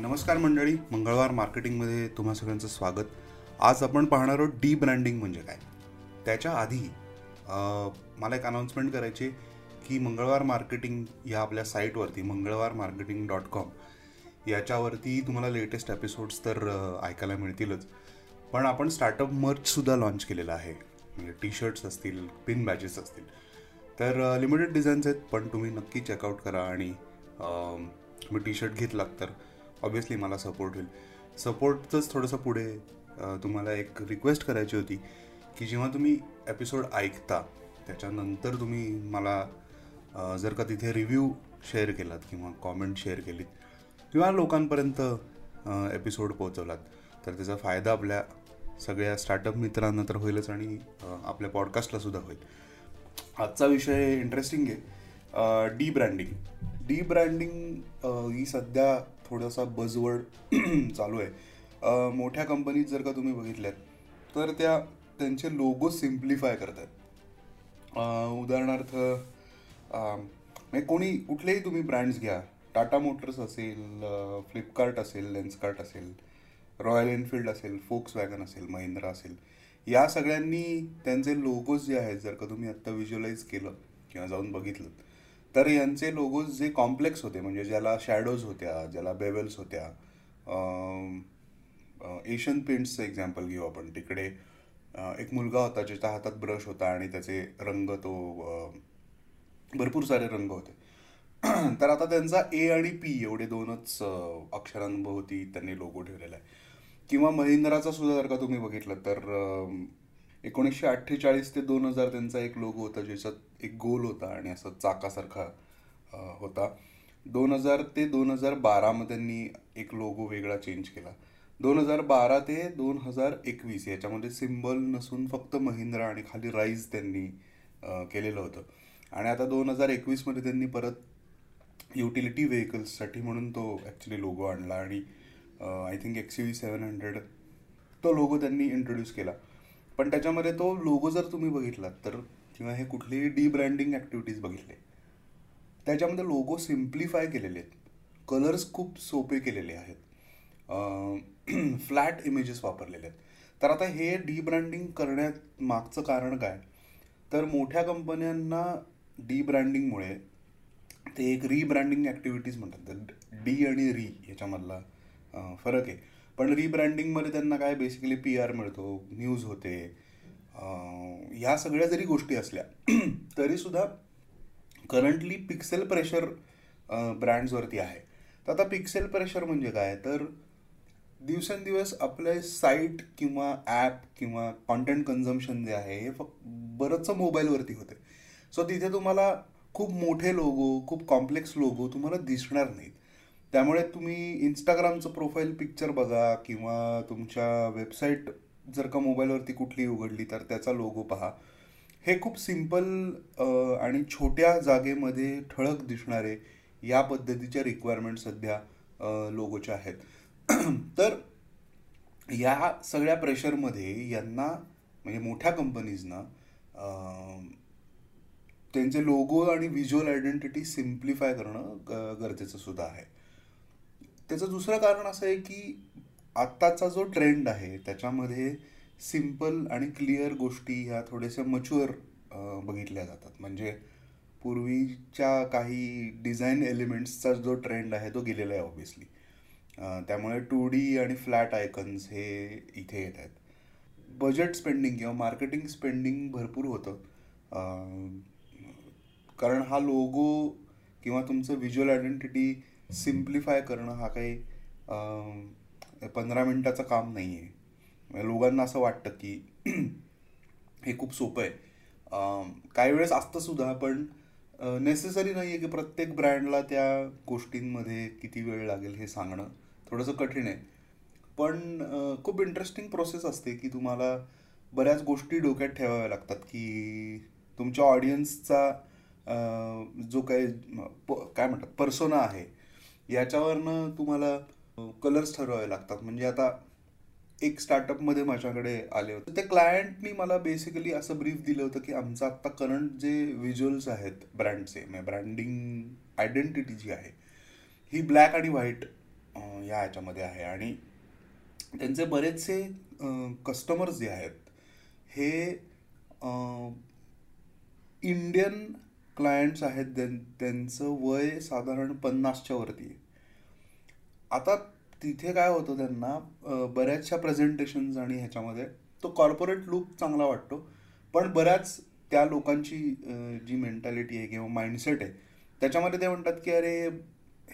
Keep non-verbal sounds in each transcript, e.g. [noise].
नमस्कार मंडळी मंगळवार मार्केटिंगमध्ये तुम्हा सगळ्यांचं स्वागत. आज आपण पाहणार आहोत डी ब्रँडिंग म्हणजे काय? त्याच्या आधी मला एक अनाऊन्समेंट करायची आहे की मंगळवार मार्केटिंग या आपल्या साईटवरती मंगळवार मार्केटिंग डॉट कॉम याच्यावरती तुम्हाला लेटेस्ट एपिसोड्स तर ऐकायला मिळतीलच. पण आपण स्टार्टअप मर्चसुद्धा लॉन्च केलेला आहे. म्हणजे टी शर्ट्स असतील पिन बॅचेस असतील. तर लिमिटेड डिझाईन्स आहेत पण तुम्ही नक्की चेकआउट करा आणि तुम्ही टी शर्ट घेतलात तर ऑब्व्हियसली मला सपोर्ट होईल. सपोर्टचंच थोडंसं पुढे तुम्हाला एक रिक्वेस्ट करायची होती की जेव्हा तुम्ही एपिसोड ऐकता त्याच्यानंतर तुम्ही मला जर का तिथे रिव्ह्यू शेअर केलात किंवा कॉमेंट शेअर केलीत किंवा लोकांपर्यंत एपिसोड पोहोचवलात तर त्याचा फायदा आपल्या सगळ्या स्टार्टअप मित्रांना तर होईलच आणि आपल्या पॉडकास्टला सुद्धा होईल. आजचा विषय इंटरेस्टिंग आहे. डी ब्रँडिंग डी ब्रँडिंग ही सध्या थोडासा बजवर्ड [clears throat] चालू आहे. मोठ्या कंपनीत जर का तुम्ही बघितल्यात तर त्या त्यांचे लोगो सिम्प्लिफाय करतात उदाहरणार्थ म्हणजे कोणी कुठलेही तुम्ही ब्रँड्स घ्या. टाटा मोटर्स असेल फ्लिपकार्ट असेल लेन्सकार्ट असेल रॉयल एनफिल्ड असेल फोक्स वॅगन असेल महिंद्रा असेल या सगळ्यांनी त्यांचे लोगोज जे आहेत जर का तुम्ही आत्ता व्हिज्युअलाइज केलं किंवा जाऊन बघितलं तर यांचे लोगोज जे कॉम्प्लेक्स होते म्हणजे ज्याला शॅडोज होत्या ज्याला बेवेल्स होत्या एशियन पेंट्सचं एक्झाम्पल घेऊ आपण. तिकडे एक मुलगा होता ज्याच्या हातात ब्रश होता आणि त्याचे रंग तो भरपूर सारे रंग होते. [clears throat] तर आता त्यांचा ए आणि पी एवढे दोनच अक्षरांभोवती त्यांनी लोगो ठेवलेला आहे. किंवा महिंद्राचा सुद्धा जर का तुम्ही बघितलं तर एकोणीसशे अठ्ठेचाळीस ते दोन हजार त्यांचा एक लोगो होता ज्याच्यात एक गोल होता आणि असं चाकासारखा होता. दोन हजार ते दोन हजार बारामध्ये त्यांनी एक लोगो वेगळा चेंज केला. दोन हजार बारा ते दोन हजार एकवीस याच्यामध्ये सिम्बल नसून फक्त महिंद्रा आणि खाली राईज त्यांनी केलेलं होतं. आणि आता दोन हजार एकवीसमध्ये त्यांनी परत युटिलिटी व्हेकल्ससाठी म्हणून तो ॲक्च्युली लोगो आणला आणि I think X V seven hundred तो लोगो त्यांनी इंट्रोड्यूस केला. पण त्याच्यामध्ये तो लोगो जर तुम्ही बघितलात तर किंवा हे कुठलेही डी ब्रँडिंग ॲक्टिव्हिटीज बघितले त्याच्यामध्ये लोगो सिम्प्लिफाय केलेले आहेत. कलर्स खूप सोपे केलेले आहेत. फ्लॅट इमेजेस [clears throat] वापरलेले आहेत. तर आता हे डी ब्रँडिंग करण्यात मागचं कारण काय? तर मोठ्या कंपन्यांना डी ब्रँडिंगमुळे ते एक रिब्रँडिंग ॲक्टिव्हिटीज म्हणतात. तर डी आणि री याच्यामधला फरक आहे. पण रिब्रँडिंगमध्ये त्यांना काय बेसिकली पी आर मिळतो न्यूज होते ह्या सगळ्या जरी गोष्टी असल्या [clears throat] तरीसुद्धा करंटली पिक्सेल प्रेशर ब्रँड्सवरती आहे. तर आता पिक्सेल प्रेशर म्हणजे काय? तर दिवसेंदिवस आपले साईट किंवा ॲप किंवा कॉन्टेंट कन्झम्शन जे आहे हे फक्त बरंचसं मोबाईलवरती होते. सो तिथे तुम्हाला खूप मोठे लोगो खूप कॉम्प्लेक्स लोगो तुम्हाला दिसणार नाहीत. त्यामुळे तुम्ही इंस्टाग्रामचं प्रोफाईल पिक्चर बघा किंवा तुमच्या वेबसाईट जर का मोबाईलवरती कुठली उघडली तर त्याचा लोगो पहा. हे खूप सिंपल आणि छोट्या जागेमध्ये ठळक दिसणारे या पद्धतीच्या रिक्वायरमेंट सध्या लोगोच्या आहेत. [clears throat] तर या सगळ्या प्रेशरमध्ये यांना म्हणजे मोठ्या कंपनीजना त्यांचे लोगो आणि व्हिज्युअल आयडेंटिटी सिम्प्लिफाय करणं गरजेचं सुद्धा आहे. त्याचं दुसरं कारण असं आहे की आत्ताचा जो ट्रेंड आहे त्याच्यामध्ये सिंपल आणि क्लिअर गोष्टी ह्या थोड्याशा मच्युअर बघितल्या जातात. म्हणजे पूर्वीच्या काही डिझाईन एलिमेंट्सचा जो ट्रेंड आहे तो गेलेला आहे ऑब्व्हियसली त्यामुळे टू डी आणि फ्लॅट आयकन्स हे इथे येत आहेत. बजेट स्पेंडिंग किंवा मार्केटिंग स्पेंडिंग भरपूर होतं. कारण हा लोगो किंवा तुमचं व्हिज्युअल आयडेंटिटी सिम्प्लिफाय करणं हा काही पंधरा मिनटाचं काम नाही आहे. म्हणजे लोकांना असं वाटतं की [clears throat] हे खूप सोपं आहे. काही वेळेस असतंसुद्धा पण नेसेसरी नाही आहे की प्रत्येक ब्रँडला त्या गोष्टींमध्ये किती वेळ लागेल हे सांगणं. थोडंसं कठीण आहे. पण खूप इंटरेस्टिंग प्रोसेस असते की तुम्हाला बऱ्याच गोष्टी डोक्यात ठेवाव्या लागतात की तुमच्या ऑडियन्सचा जो काही प- काय म्हणतात पर्सोना आहे याच्यावरनं तुम्हाला कलर्स ठरवावे लागतात. म्हणजे आता एक स्टार्टअपमध्ये माझ्याकडे आले होते. त्या क्लायंटनी मला बेसिकली असं ब्रीफ दिलं होतं की आमचं आत्ता करंट जे व्हिज्युअल्स आहेत ब्रँडचे म्हणजे ब्रँडिंग आयडेंटिटी जी आहे ही ब्लॅक आणि व्हाईट या ह्याच्यामध्ये आहे. आणि त्यांचे बरेचसे कस्टमर्स जे आहेत हे इंडियन क्लायंट्स आहेत त्यां त्यांचं वय साधारण पन्नासच्या वरती आहे. आता तिथे काय होतं त्यांना बऱ्याचशा प्रेझेंटेशन्स आणि ह्याच्यामध्ये तो कॉर्पोरेट लुक चांगला वाटतो. पण बऱ्याच त्या लोकांची जी मेंटॅलिटी आहे किंवा माइंडसेट आहे त्याच्यामध्ये ते म्हणतात की अरे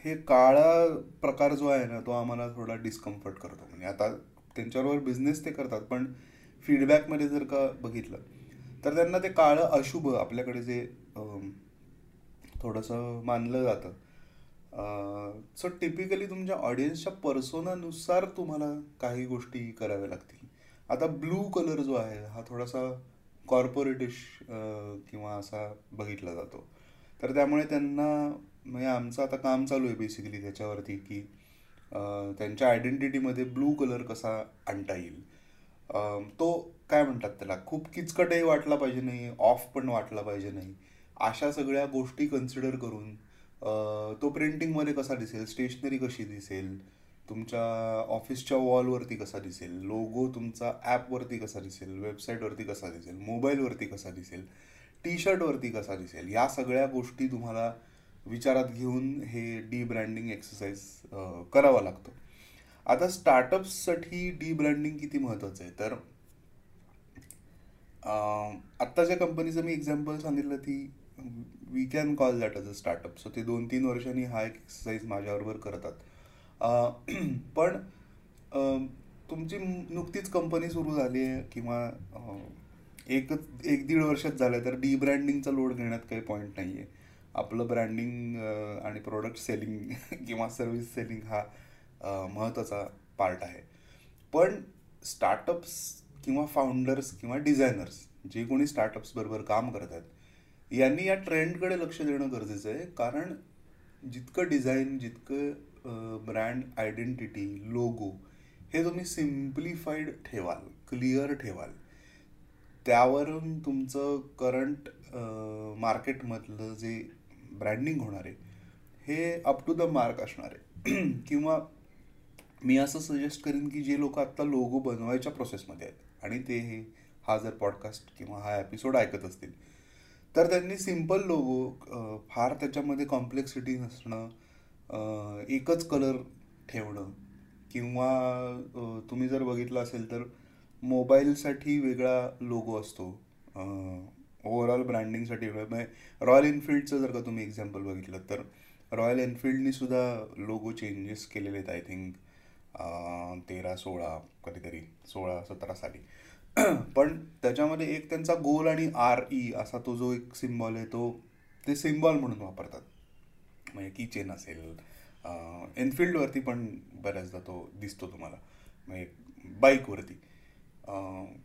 हे काळा प्रकार जो आहे ना तो आम्हाला थोडा डिस्कम्फर्ट करतो. म्हणजे आता त्यांच्याबरोबर बिझनेस ते करतात पण फीडबॅकमध्ये जर का बघितलं तर त्यांना ते काळं अशुभ आपल्याकडे जे थोडंसं मानलं जातं. सो टिपिकली तुमच्या ऑडियन्सच्या पर्सोनानुसार तुम्हाला काही गोष्टी कराव्या लागतील. आता ब्लू कलर जो आहे हा थोडासा कॉर्पोरेटिश किंवा असा बघितला जातो. तर त्यामुळे त्यांना म्हणजे आमचं आता काम चालू आहे बेसिकली त्याच्यावरती की त्यांच्या आयडेंटिटीमध्ये ब्लू कलर कसा आणता येईल. तो काय म्हणतात त्याला खूप किचकटही वाटला पाहिजे नाही ऑफ पण वाटला पाहिजे नाही. अशा सगळ्या गोष्टी कन्सिडर करून तो प्रिंटिंगमध्ये कसा दिसेल? स्टेशनरी कशी दिसेल? तुमच्या ऑफिसच्या वॉलवरती कसा दिसेल? लोगो तुमचा ॲपवरती कसा दिसेल? वेबसाईटवरती कसा दिसेल? मोबाईलवरती कसा दिसेल? टी शर्टवरती कसा दिसेल? या सगळ्या गोष्टी तुम्हाला विचारात घेऊन हे डी ब्रँडिंग एक्सरसाइज करावा लागतो. आता स्टार्टअप्ससाठी डी ब्रँडिंग किती महत्त्वाचं आहे? तर आत्ता ज्या कंपनीचं मी एक्झाम्पल सांगितलं ती we can call that as a startup so ते दोन तीन वर्षांनी हा एक एक्सरसाइज माझ्याबरोबर करतात. [clears throat] पण तुमची नुकतीच कंपनी सुरू झाली आहे किंवा एकच एक दीड वर्षात झालं तर डी ब्रँडिंगचा लोड घेण्यात काही पॉईंट नाही आहे आपलं ब्रँडिंग आणि प्रोडक्ट सेलिंग [laughs] किंवा सर्व्हिस सेलिंग हा महत्त्वाचा पार्ट आहे. पण स्टार्टअप्स किंवा फाउंडर्स किंवा डिझायनर्स जे कोणी स्टार्टअप्सबरोबर काम करत आहेत यांनी या ट्रेंडकडे लक्ष देणं गरजेचं आहे. कारण जितकं डिझाईन जितकं ब्रँड आयडेंटिटी लोगो हे तुम्ही सिम्प्लिफाईड ठेवाल क्लिअर ठेवाल. त्यावरून तुमचं करंट मार्केटमधलं जे ब्रँडिंग होणार आहे हे अप टू द मार्क असणार आहे. [clears throat] किंवा मी असं सजेस्ट करीन की जे लोक आत्ता लोगो बनवायच्या प्रोसेसमध्ये आहेत आणि ते हे हा जर पॉडकास्ट किंवा हा एपिसोड ऐकत असतील तर त्यांनी सिंपल लोगो फार त्याच्यामध्ये कॉम्प्लेक्सिटी नसणं एकच कलर ठेवणं किंवा तुम्ही जर बघितलं असेल तर मोबाईलसाठी वेगळा लोगो असतो. ओव्हरऑल ब्रँडिंगसाठी वेगळा. म्हणजे रॉयल एनफिल्डचं जर का तुम्ही एक्झाम्पल बघितलं तर रॉयल एनफिल्डनी सुद्धा लोगो चेंजेस केलेले आहेत आय थिंक तेरा सोळा कधीतरी सोळा सतरा साली. [clears throat] पण त्याच्यामध्ये एक त्यांचा गोल आणि आर ई असा तो जो एक सिम्बॉल आहे तो ते सिम्बॉल म्हणून वापरतात. म्हणजे की चेन असेल एनफिल्डवरती पण बऱ्याचदा तो दिसतो तुम्हाला. म्हणजे बाईकवरती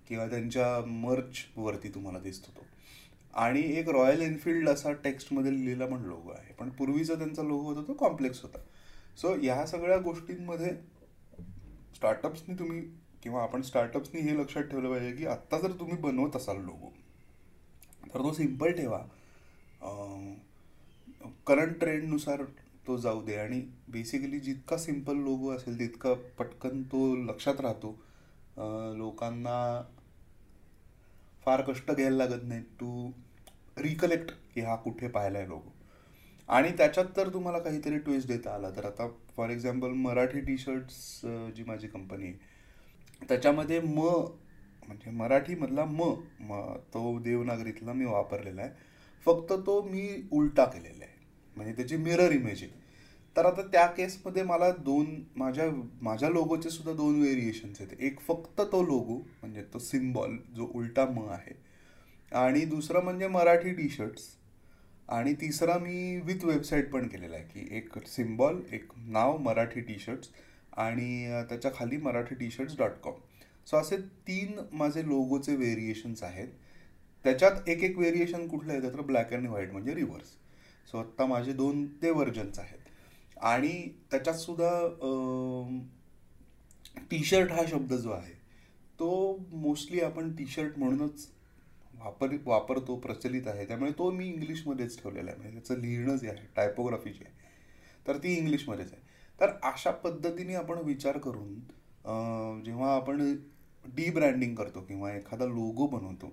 किंवा त्यांच्या मर्चवरती तुम्हाला दिसतो तो. आणि एक रॉयल एनफिल्ड असा टेक्स्टमध्ये लिहिलेला पण लोगो आहे. पण पूर्वीचा त्यांचा लोगो होता तो कॉम्प्लेक्स होता. सो ह्या सगळ्या गोष्टींमध्ये स्टार्टअप्सनी तुम्ही किंवा आपण स्टार्टअप्सनी हे लक्षात ठेवलं पाहिजे की आत्ता जर तुम्ही बनवत असाल लोगो तर तो सिंपल ठेवा. करंट ट्रेंडनुसार तो जाऊ दे आणि बेसिकली जितका सिंपल लोगो असेल तितका पटकन तो लक्षात राहतो. लोकांना फार कष्ट घ्यायला लागत नाही टू रिकलेक्ट की हा कुठे पाहिला आहे लोगो आणि त्याच्यात तर तुम्हाला काहीतरी ट्विस्ट देता आला. तर आता for example Marathi T shirts जी माझी कंपनी आहे त्याच्यामध्ये म म्हणजे मराठीमधला म म तो देवनागरीतला मी वापरलेला आहे. फक्त तो मी उलटा केलेला आहे. म्हणजे त्याची मिरर इमेज आहे. तर आता त्या केसमध्ये मला दोन माझ्या माझ्या लोगोचे सुद्धा दोन व्हेरिएशन्स आहेत. एक फक्त तो लोगो म्हणजे तो सिम्बॉल जो उलटा म आहे. आणि दुसरं म्हणजे मराठी टी शर्ट्स आणि तिसरा मी विथ वेबसाईट पण केलेला आहे की एक सिम्बॉल एक नाव मराठी टी शर्ट्स आणि त्याच्याखाली Marathi T shirts dot com so असे तीन माझे लोगोचे व्हेरिएशन्स आहेत. त्याच्यात एक एक व्हेरिएशन कुठलं येतं तर ब्लॅक अँड व्हाईट म्हणजे रिव्हर्स सो आत्ता माझे दोन ते वर्जन्स आहेत. आणि त्याच्यात सुद्धा टी शर्ट हा शब्द जो आहे तो मोस्टली आपण टी शर्ट म्हणूनच वापर वापरतो प्रचलित आहे. त्यामुळे तो मी इंग्लिशमध्येच ठेवलेला आहे. म्हणजे त्याचं लिहिणं जे आहे टायपोग्राफी जी आहे तर ती इंग्लिशमध्येच आहे. तर अशा पद्धतीने आपण विचार करून जेव्हा आपण डी ब्रँडिंग करतो किंवा एखादा लोगो बनवतो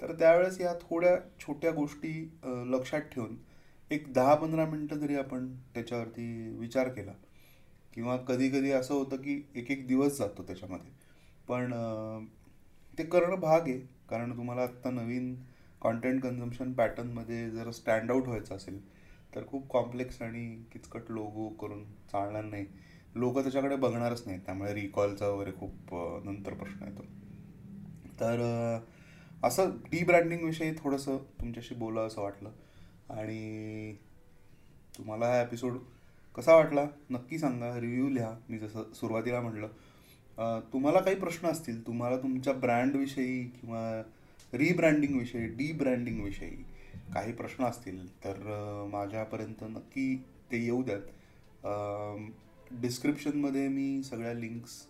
तर त्यावेळेस या थोड्या छोट्या गोष्टी लक्षात ठेवून एक दहा पंधरा मिनटं जरी आपण त्याच्यावरती विचार केला किंवा कधी कधी असं होतं की एक एक दिवस जातो त्याच्यामध्ये. पण ते करणं भाग आहे कारण तुम्हाला आत्ता नवीन कॉन्टेंट कन्झम्शन पॅटर्नमध्ये जर स्टँड आउट व्हायचं असेल तर खूप कॉम्प्लेक्स आणि किचकट लोगो करून चालणार नाही. लोक त्याच्याकडे बघणारच नाही त्यामुळे रिकॉलचा वगैरे खूप नंतर प्रश्न येतो. तर असं डी ब्रँडिंगविषयी थोडंसं तुमच्याशी बोला असं वाटलं. आणि तुम्हाला हा एपिसोड कसा वाटला नक्की सांगा रिव्ह्यू लिहा. मी जसं सुरुवातीला म्हटलं तुम्हाला काही प्रश्न असतील तुम्हाला तुमच्या ब्रँडविषयी किंवा रिब्रँडिंगविषयी डी ब्रँडिंगविषयी काही प्रश्न असतील तर माझ्यापर्यंत नक्की ते येऊ द्यात. डिस्क्रिप्शनमध्ये मी सगळ्या लिंक्स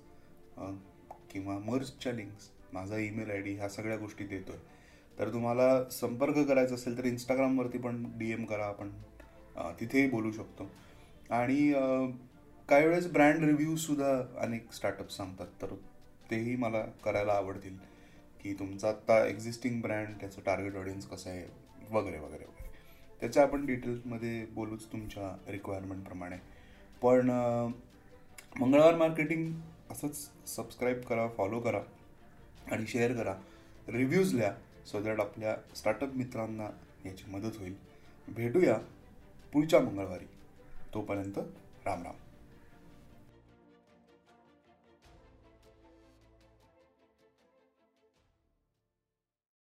किंवा मर्सच्या लिंक्स माझा ईमेल आय डी ह्या सगळ्या गोष्टी देतो आहे तर तुम्हाला संपर्क करायचा असेल तर इंस्टाग्रामवरती पण डी एम करा आपण तिथेही बोलू शकतो. आणि काही वेळेस ब्रँड रिव्ह्यूजसुद्धा अनेक स्टार्टअप सांगतात तर तेही मला करायला आवडतील की तुमचा आत्ता एक्झिस्टिंग ब्रँड त्याचं टार्गेट ऑडियन्स कसं आहे वगैरे वगैरे वगैरे. त्याच्या आपण डिटेल्समध्ये बोलूच तुमच्या रिक्वायरमेंटप्रमाणे पण मंगळवार मार्केटिंग असंच सबस्क्राईब करा फॉलो करा आणि शेअर करा. रिव्ह्यूज लिहा सो दॅट आपल्या स्टार्टअप मित्रांना याची मदत होईल. भेटूया पुढच्या मंगळवारी. तोपर्यंत राम राम.